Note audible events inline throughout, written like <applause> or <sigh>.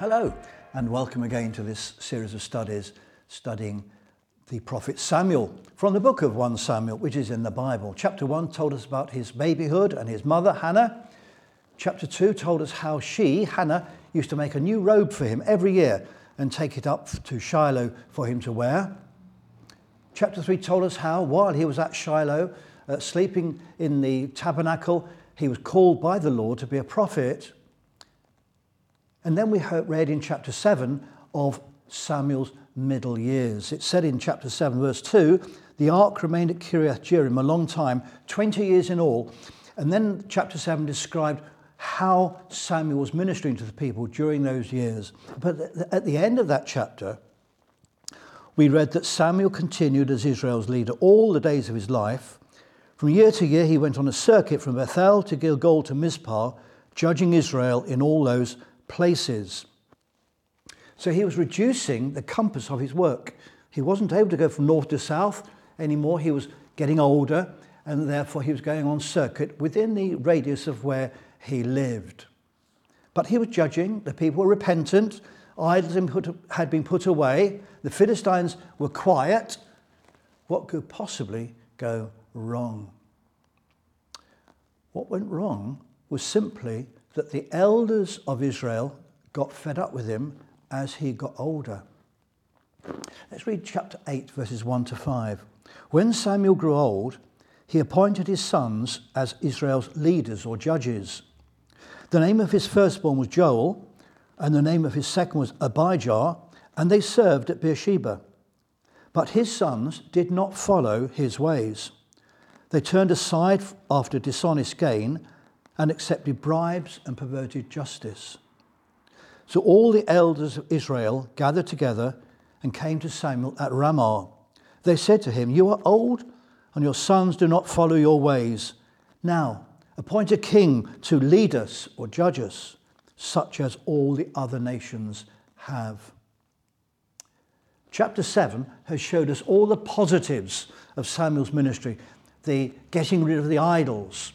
Hello, and welcome again to this series of studies studying the prophet Samuel from the book of 1 Samuel, which is in the Bible. Chapter 1 told us about his babyhood and his mother, Hannah. Chapter 2 told us how she, Hannah, used to make a new robe for him every year and take it up to Shiloh for him to wear. Chapter 3 told us how, while he was at Shiloh, uh, sleeping in the tabernacle, he was called by the Lord to be a prophet. And then we read in chapter 7 of Samuel's middle years. It said in chapter 7, verse 2, the ark remained at Kiriath Jearim a long time, 20 years in all. And then chapter 7 described how Samuel was ministering to the people during those years. But at the end of that chapter, we read that Samuel continued as Israel's leader all the days of his life. From year to year, he went on a circuit from Bethel to Gilgal to Mizpah, judging Israel in all those places. So he was reducing the compass of his work. He wasn't able to go from north to south anymore. He was getting older, and therefore he was going on circuit within the radius of where he lived. But he was judging, the people were repentant, idols had been put away, the Philistines were quiet. What could possibly go wrong? What went wrong was simply that the elders of Israel got fed up with him as he got older. Let's read chapter 8, verses 1 to 5. When Samuel grew old, he appointed his sons as Israel's leaders or judges. The name of his firstborn was Joel, and the name of his second was Abijah, and they served at Beersheba. But his sons did not follow his ways. They turned aside after dishonest gain and accepted bribes and perverted justice. So all the elders of Israel gathered together and came to Samuel at Ramah. They said to him, You are old, and your sons do not follow your ways. Now, appoint a king to lead us or judge us, such as all the other nations have. Chapter 7 has showed us all the positives of Samuel's ministry the getting rid of the idols,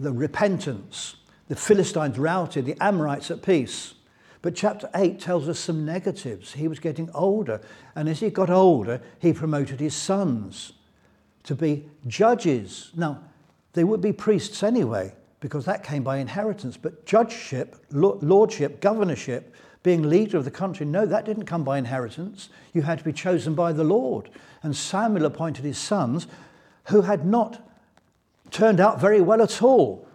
the repentance, the Philistines routed, the Amorites at peace. But chapter 8 tells us some negatives. He was getting older, and as he got older, he promoted his sons to be judges. Now, they would be priests anyway, because that came by inheritance, but judgeship, lordship, governorship, being leader of the country, no, that didn't come by inheritance. You had to be chosen by the Lord. And Samuel appointed his sons, who had not turned out very well at all.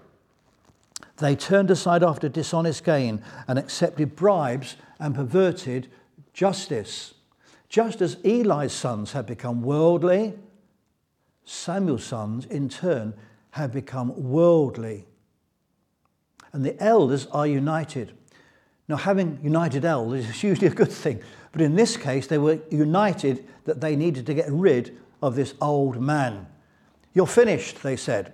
They turned aside after dishonest gain and accepted bribes and perverted justice. Just as Eli's sons had become worldly, Samuel's sons, in turn, have become worldly. And the elders are united. Now, having united elders is usually a good thing, but in this case, they were united that they needed to get rid of this old man. You're finished, they said.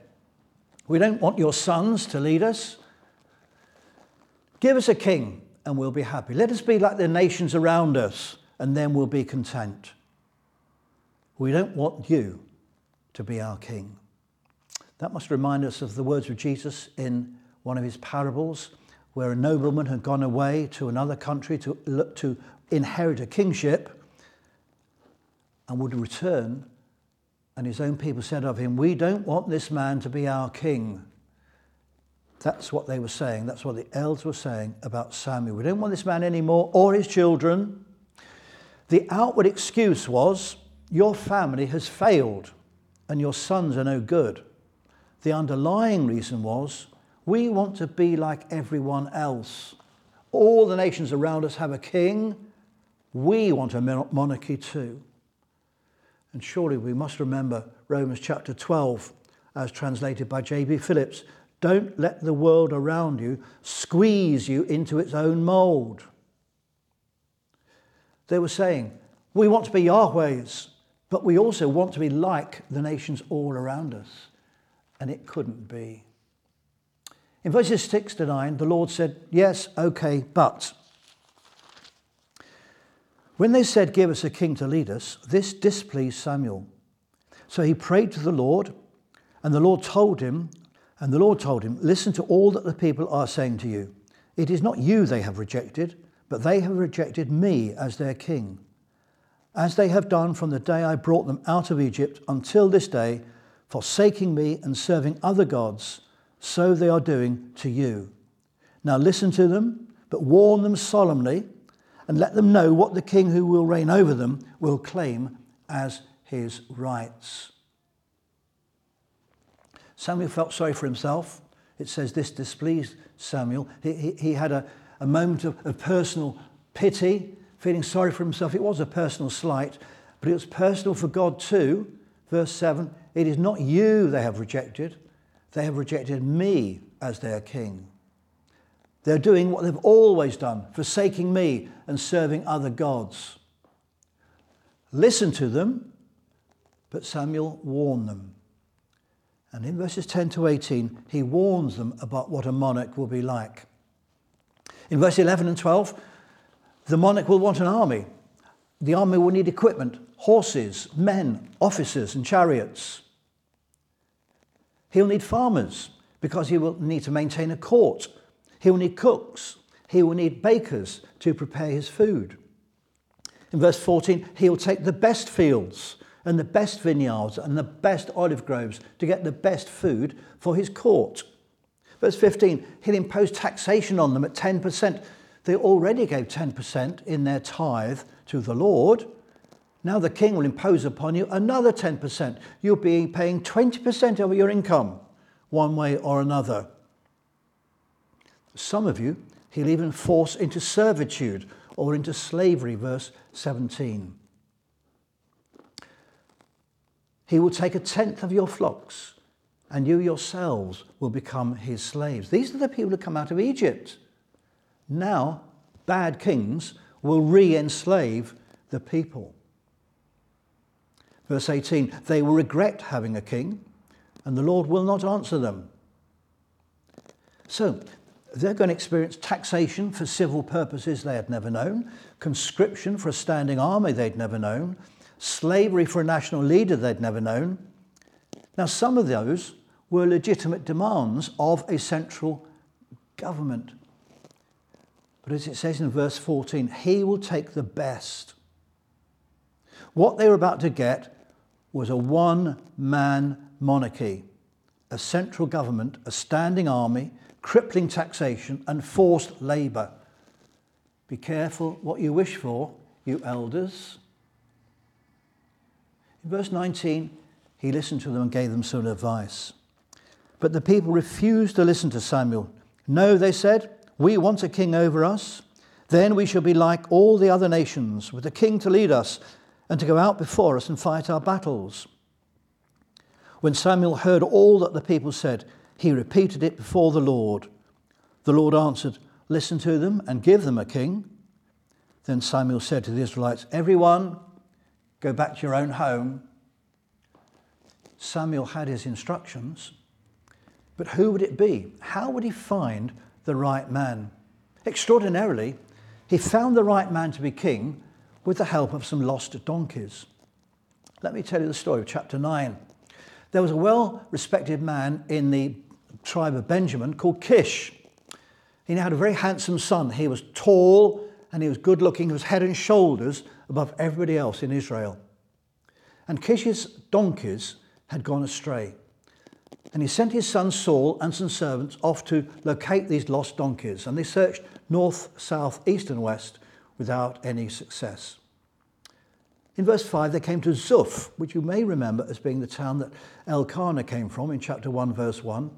We don't want your sons to lead us. Give us a king and we'll be happy. Let us be like the nations around us and then we'll be content. We don't want you to be our king. That must remind us of the words of Jesus in one of his parables, where a nobleman had gone away to another country to, to inherit a kingship and would return and his own people said of him, We don't want this man to be our king. That's what they were saying. That's what the elders were saying about Samuel. We don't want this man anymore or his children. The outward excuse was, Your family has failed and your sons are no good. The underlying reason was, We want to be like everyone else. All the nations around us have a king. We want a monarchy too. And surely we must remember Romans chapter 12, as translated by J.B. Phillips. Don't let the world around you squeeze you into its own mold. They were saying, we want to be Yahweh's, but we also want to be like the nations all around us. And it couldn't be. In verses 6 to 9, the Lord said, Yes, okay, but. When they said, Give us a king to lead us, this displeased Samuel. So he prayed to the Lord, and the Lord told him, and the Lord told him, Listen to all that the people are saying to you. It is not you they have rejected, but they have rejected me as their king, as they have done from the day I brought them out of Egypt until this day, forsaking me and serving other gods, so they are doing to you. Now listen to them, but warn them solemnly, and let them know what the king who will reign over them will claim as his rights. Samuel felt sorry for himself. It says this displeased Samuel. He, he, he had a, a moment of, of personal pity, feeling sorry for himself. It was a personal slight, but it was personal for God too. Verse 7 It is not you they have rejected, they have rejected me as their king. They're doing what they've always done, forsaking me and serving other gods. Listen to them, but Samuel warned them. And in verses 10 to 18, he warns them about what a monarch will be like. In verse 11 and 12, the monarch will want an army. The army will need equipment, horses, men, officers, and chariots. He'll need farmers because he will need to maintain a court. He will need cooks. He will need bakers to prepare his food. In verse 14, he'll take the best fields and the best vineyards and the best olive groves to get the best food for his court. Verse 15, he'll impose taxation on them at 10%. They already gave 10% in their tithe to the Lord. Now the king will impose upon you another 10%. You'll be paying 20% of your income, one way or another. Some of you, he'll even force into servitude or into slavery, verse 17. He will take a tenth of your flocks, and you yourselves will become his slaves. These are the people who come out of Egypt. Now, bad kings will re enslave the people. Verse 18 they will regret having a king, and the Lord will not answer them. So, they're going to experience taxation for civil purposes they had never known, conscription for a standing army they'd never known, slavery for a national leader they'd never known. Now, some of those were legitimate demands of a central government. But as it says in verse 14, he will take the best. What they were about to get was a one man monarchy, a central government, a standing army, crippling taxation, and forced labour. Be careful what you wish for, you elders. In verse 19, he listened to them and gave them some advice. But the people refused to listen to Samuel. No, they said, we want a king over us. Then we shall be like all the other nations, with a king to lead us and to go out before us and fight our battles. When Samuel heard all that the people said, he repeated it before the Lord. The Lord answered, Listen to them and give them a king. Then Samuel said to the Israelites, Everyone, Go back to your own home. Samuel had his instructions, but who would it be? How would he find the right man? Extraordinarily, he found the right man to be king with the help of some lost donkeys. Let me tell you the story of chapter 9. There was a well respected man in the tribe of Benjamin called Kish. He now had a very handsome son. He was tall and he was good looking. He was head and shoulders above everybody else in Israel. And Kish's donkeys had gone astray. And he sent his son Saul and some servants off to locate these lost donkeys. And they searched north, south, east, and west without any success. In verse 5, they came to Zuph, which you may remember as being the town that Elkanah came from in chapter 1, verse 1.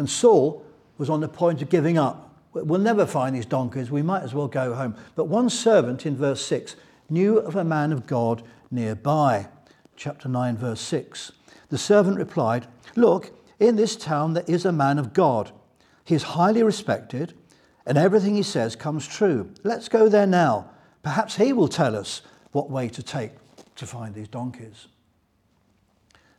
And Saul was on the point of giving up. We'll never find these donkeys, we might as well go home. But one servant in verse 6 knew of a man of God nearby. Chapter 9, verse 6. The servant replied, Look, in this town there is a man of God. He is highly respected, and everything he says comes true. Let's go there now. Perhaps he will tell us what way to take to find these donkeys.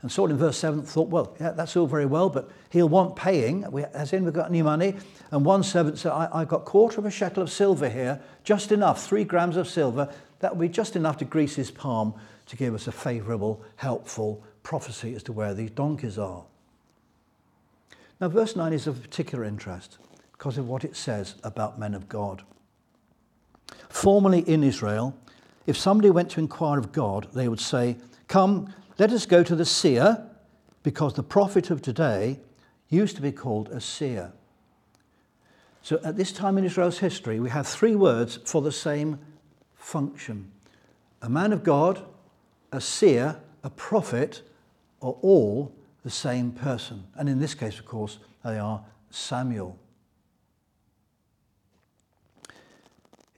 And Saul in verse 7 thought, well, yeah, that's all very well, but he'll want paying. Has anyone got any money? And one servant said, I, have got quarter of a shekel of silver here, just enough, three grams of silver. That will be just enough to grease his palm to give us a favourable, helpful prophecy as to where these donkeys are. Now, verse 9 is of particular interest because of what it says about men of God. Formerly in Israel, if somebody went to inquire of God, they would say, Come, let us go to the seer, because the prophet of today used to be called a seer. So at this time in Israel's history, we have three words for the same function a man of God, a seer, a prophet, are all the same person. And in this case, of course, they are Samuel.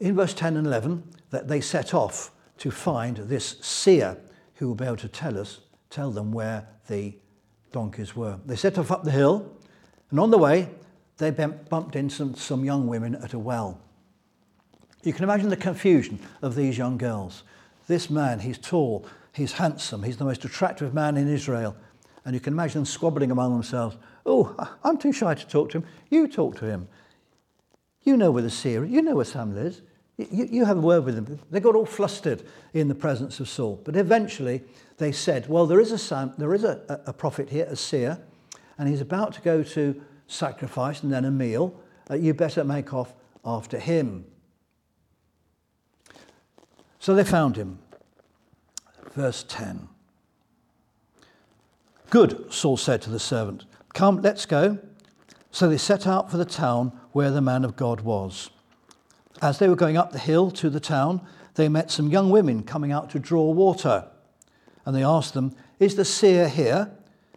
In verse 10 and 11, that they set off to find this seer who will be able to tell us, tell them where the donkeys were. They set off up the hill, and on the way, they bumped into some, some young women at a well. You can imagine the confusion of these young girls. This man, he's tall, he's handsome, he's the most attractive man in Israel. And you can imagine them squabbling among themselves. Oh, I'm too shy to talk to him. You talk to him. You know where the seer, you know where Samuel is. You, you have a word with them. They got all flustered in the presence of Saul. But eventually they said, Well, there is a, Sam, there is a, a prophet here, a seer, and he's about to go to sacrifice and then a meal. Uh, you better make off after him. So they found him. Verse 10. Good, Saul said to the servant. Come, let's go. So they set out for the town where the man of God was. As they were going up the hill to the town, they met some young women coming out to draw water. And they asked them, Is the seer here?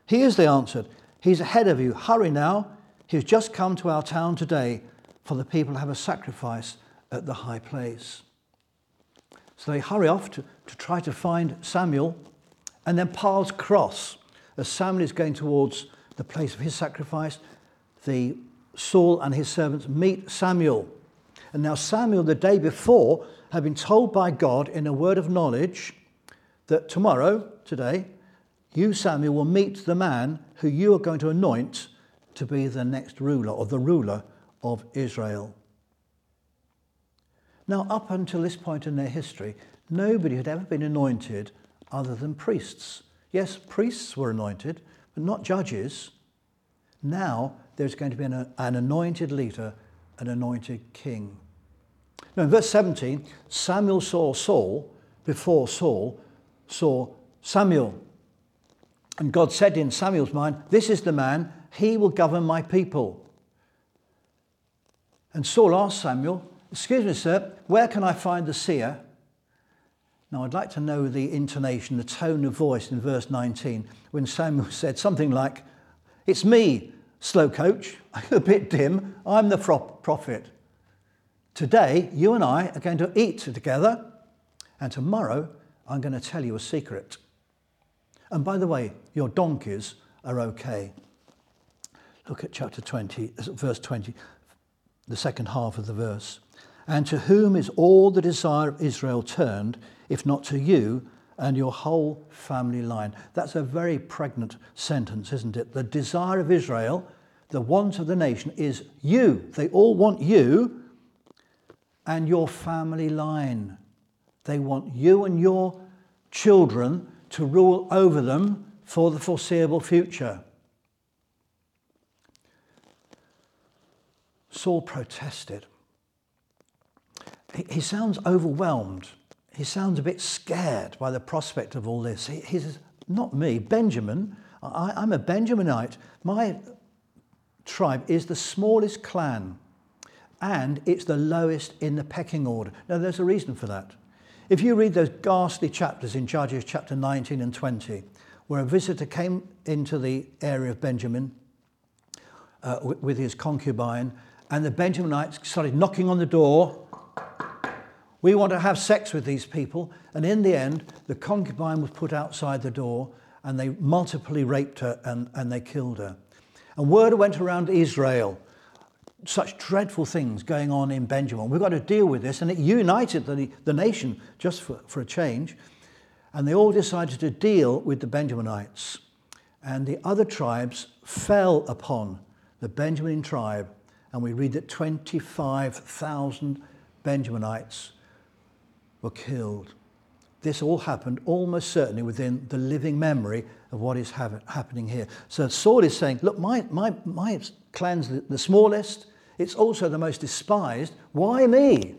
He is, they answered. He's ahead of you. Hurry now. He's just come to our town today, for the people have a sacrifice at the high place. So they hurry off to, to try to find Samuel, and then paths cross as Samuel is going towards the place of his sacrifice. The Saul and his servants meet Samuel. And now, Samuel, the day before, had been told by God in a word of knowledge that tomorrow, today, you, Samuel, will meet the man who you are going to anoint to be the next ruler or the ruler of Israel. Now, up until this point in their history, nobody had ever been anointed other than priests. Yes, priests were anointed, but not judges. Now, there's going to be an, an anointed leader, an anointed king. Now, in verse 17, Samuel saw Saul before Saul saw Samuel. And God said in Samuel's mind, This is the man, he will govern my people. And Saul asked Samuel, Excuse me, sir, where can I find the seer? Now, I'd like to know the intonation, the tone of voice in verse 19 when Samuel <laughs> said something like, It's me, slow coach, <laughs> a bit dim, I'm the prophet. Today, you and I are going to eat together, and tomorrow, I'm going to tell you a secret. And by the way, your donkeys are okay. Look at chapter 20, verse 20, the second half of the verse. And to whom is all the desire of Israel turned, if not to you and your whole family line? That's a very pregnant sentence, isn't it? The desire of Israel, the want of the nation, is you. They all want you and your family line. They want you and your children to rule over them for the foreseeable future. Saul protested. He, sounds overwhelmed. He sounds a bit scared by the prospect of all this. He, he says, Not me, Benjamin. I, I'm a Benjaminite. My tribe is the smallest clan and it's the lowest in the pecking order. Now, there's a reason for that. If you read those ghastly chapters in Judges chapter 19 and 20, where a visitor came into the area of Benjamin uh, with his concubine, and the Benjaminites started knocking on the door. We want to have sex with these people. And in the end, the concubine was put outside the door and they multiply raped her and, and they killed her. And word went around Israel such dreadful things going on in Benjamin. We've got to deal with this. And it united the, the nation just for, for a change. And they all decided to deal with the Benjaminites. And the other tribes fell upon the Benjamin tribe. And we read that 25,000 Benjaminites were killed. This all happened almost certainly within the living memory of what is happening here. So Saul is saying, Look, my, my, my clan's the, the smallest, it's also the most despised. Why me?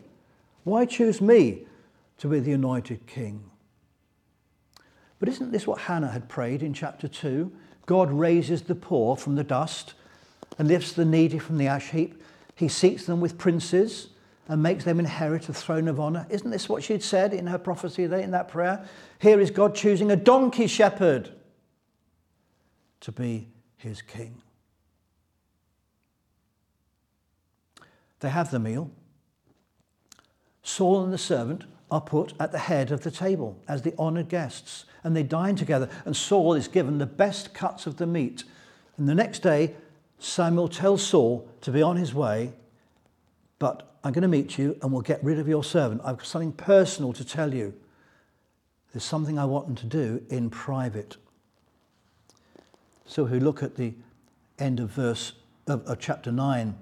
Why choose me to be the anointed king? But isn't this what Hannah had prayed in chapter 2? God raises the poor from the dust and lifts the needy from the ash heap. He seats them with princes and makes them inherit a throne of honor. Isn't this what she'd said in her prophecy in that prayer? Here is God choosing a donkey shepherd to be his king. They have the meal. Saul and the servant are put at the head of the table as the honored guests, and they dine together, and Saul is given the best cuts of the meat. And the next day, Samuel tells Saul to be on his way, but I'm going to meet you and we'll get rid of your servant. I've got something personal to tell you. There's something I want them to do in private. So if we look at the end of verse of, of chapter 9.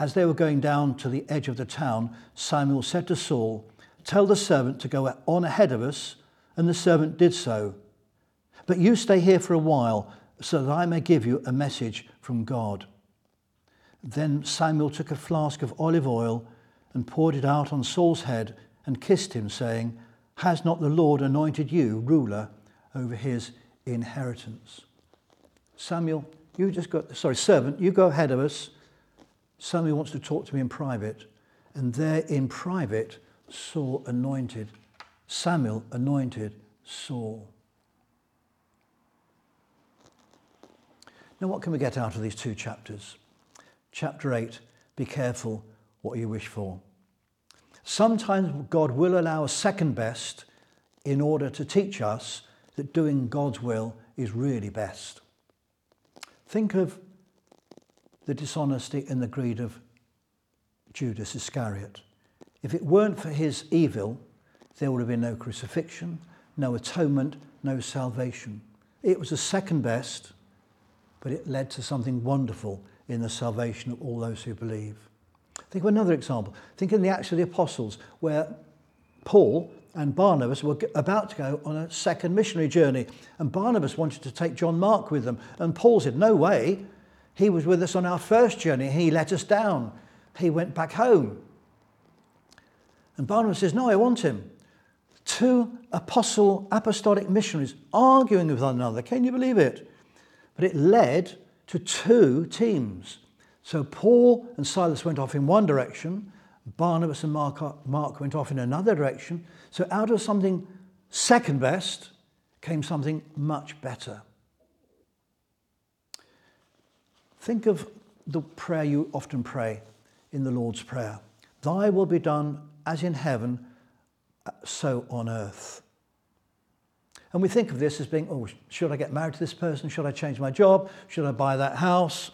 As they were going down to the edge of the town, Samuel said to Saul, Tell the servant to go on ahead of us. And the servant did so. But you stay here for a while so that I may give you a message from God. Then Samuel took a flask of olive oil and poured it out on Saul's head and kissed him, saying, Has not the Lord anointed you ruler over his inheritance? Samuel, you just got, sorry, servant, you go ahead of us. Samuel wants to talk to me in private. And there in private, Saul anointed, Samuel anointed Saul. Now, what can we get out of these two chapters? Chapter 8 Be careful what you wish for. Sometimes God will allow a second best in order to teach us that doing God's will is really best. Think of the dishonesty and the greed of Judas Iscariot. If it weren't for his evil, there would have been no crucifixion, no atonement, no salvation. It was the second best, but it led to something wonderful in the salvation of all those who believe. Think of another example. Think in the Acts of the Apostles, where Paul and Barnabas were about to go on a second missionary journey. And Barnabas wanted to take John Mark with them. And Paul said, No way. He was with us on our first journey. He let us down. He went back home. And Barnabas says, No, I want him. Two apostle, apostolic missionaries arguing with one another. Can you believe it? But it led to two teams. So Paul and Silas went off in one direction, Barnabas and Mark, Mark went off in another direction. So out of something second best came something much better. Think of the prayer you often pray in the Lord's Prayer Thy will be done as in heaven, so on earth. And we think of this as being, oh, should I get married to this person? Should I change my job? Should I buy that house?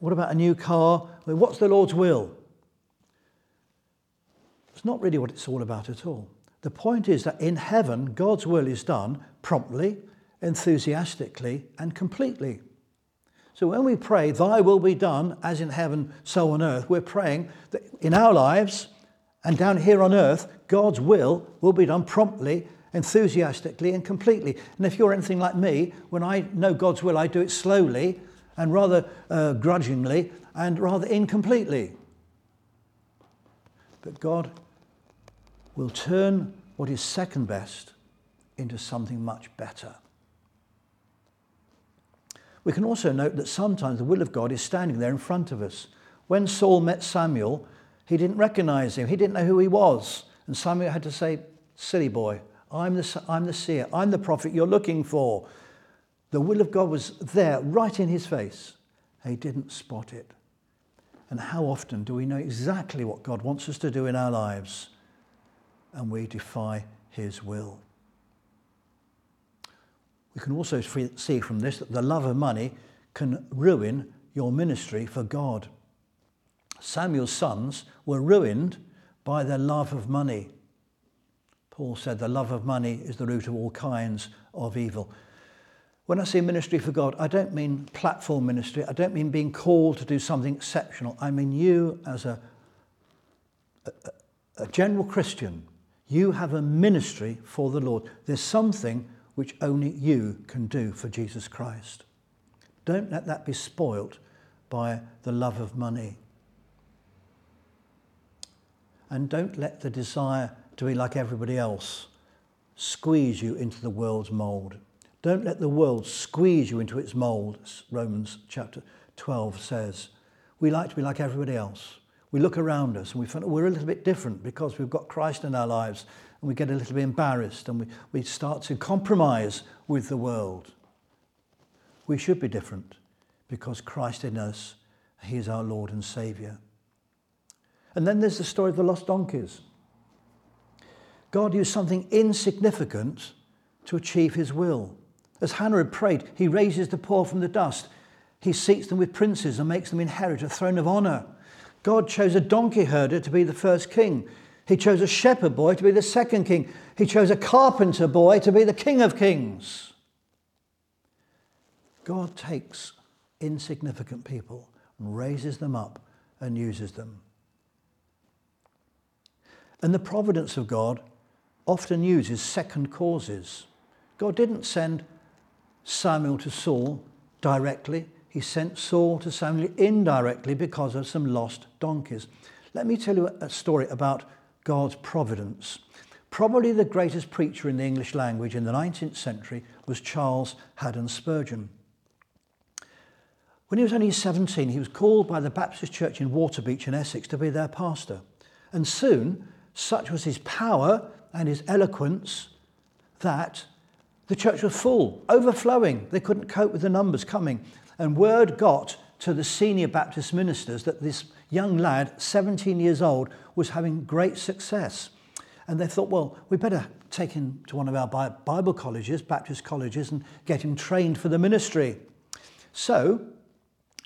What about a new car? I mean, what's the Lord's will? It's not really what it's all about at all. The point is that in heaven, God's will is done promptly, enthusiastically, and completely. So when we pray, Thy will be done as in heaven, so on earth, we're praying that in our lives and down here on earth, God's will will be done promptly, enthusiastically, and completely. And if you're anything like me, when I know God's will, I do it slowly and rather uh, grudgingly and rather incompletely. But God will turn what is second best into something much better. We can also note that sometimes the will of God is standing there in front of us. When Saul met Samuel, he didn't recognize him, he didn't know who he was. And Samuel had to say, Silly boy, I'm the, I'm the seer, I'm the prophet you're looking for. The will of God was there, right in his face. He didn't spot it. And how often do we know exactly what God wants us to do in our lives and we defy his will? We can also see from this that the love of money can ruin your ministry for God. Samuel's sons were ruined by their love of money. Paul said the love of money is the root of all kinds of evil. When I say ministry for God, I don't mean platform ministry. I don't mean being called to do something exceptional. I mean you as a, a, a general Christian. You have a ministry for the Lord. There's something which only you can do for Jesus Christ. Don't let that be spoilt by the love of money. And don't let the desire to be like everybody else squeeze you into the world's mould. Don't let the world squeeze you into its mould, Romans chapter 12 says. We like to be like everybody else. We look around us and we find we're a little bit different because we've got Christ in our lives and we get a little bit embarrassed and we, we start to compromise with the world. We should be different because Christ in us, He is our Lord and Saviour. And then there's the story of the lost donkeys. God used something insignificant to achieve His will. As Hannah had prayed, He raises the poor from the dust. He seats them with princes and makes them inherit a throne of honour. God chose a donkey herder to be the first king. He chose a shepherd boy to be the second king. He chose a carpenter boy to be the king of kings. God takes insignificant people and raises them up and uses them. And the providence of God often uses second causes. God didn't send Samuel to Saul directly. He sent Saul to Samuel indirectly because of some lost donkeys. Let me tell you a story about God's providence. Probably the greatest preacher in the English language in the 19th century was Charles Haddon Spurgeon. When he was only 17, he was called by the Baptist Church in Waterbeach in Essex to be their pastor. And soon, such was his power and his eloquence that the church was full, overflowing. They couldn't cope with the numbers coming. And word got to the senior Baptist ministers that this young lad, 17 years old, was having great success. And they thought, well, we better take him to one of our Bible colleges, Baptist colleges, and get him trained for the ministry. So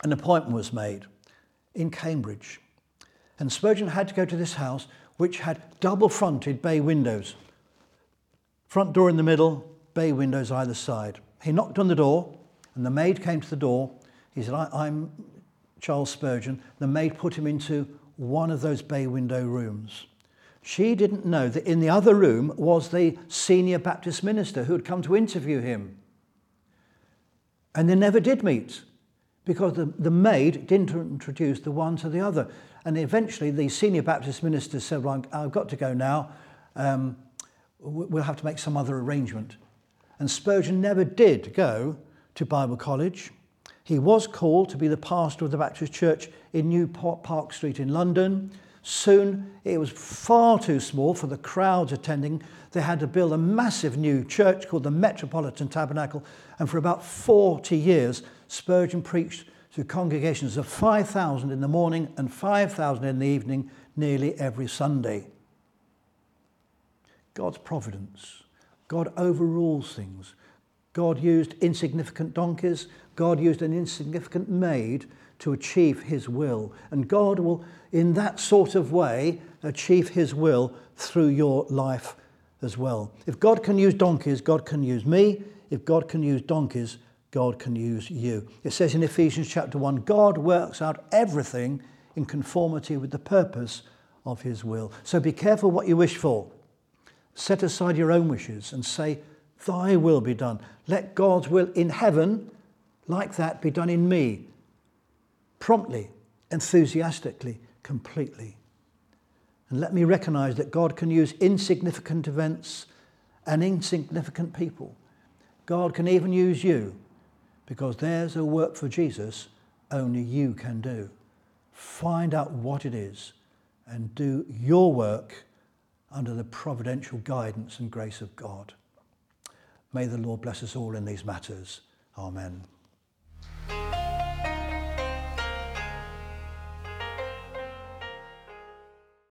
an appointment was made in Cambridge. And Spurgeon had to go to this house, which had double fronted bay windows. Front door in the middle, bay windows either side. He knocked on the door, and the maid came to the door. He said, I'm Charles Spurgeon. The maid put him into one of those bay window rooms. She didn't know that in the other room was the senior Baptist minister who had come to interview him. And they never did meet because the, the maid didn't introduce the one to the other. And eventually the senior Baptist minister said, well, I've got to go now. Um, we'll have to make some other arrangement. And Spurgeon never did go to Bible college. He was called to be the pastor of the Baptist Church in New Park Street in London. Soon it was far too small for the crowds attending. They had to build a massive new church called the Metropolitan Tabernacle. And for about 40 years, Spurgeon preached to congregations of 5,000 in the morning and 5,000 in the evening nearly every Sunday. God's providence. God overrules things. God used insignificant donkeys. God used an insignificant maid to achieve his will. And God will, in that sort of way, achieve his will through your life as well. If God can use donkeys, God can use me. If God can use donkeys, God can use you. It says in Ephesians chapter 1 God works out everything in conformity with the purpose of his will. So be careful what you wish for. Set aside your own wishes and say, Thy will be done. Let God's will in heaven, like that, be done in me. Promptly, enthusiastically, completely. And let me recognize that God can use insignificant events and insignificant people. God can even use you because there's a work for Jesus only you can do. Find out what it is and do your work under the providential guidance and grace of God. May the Lord bless us all in these matters. Amen.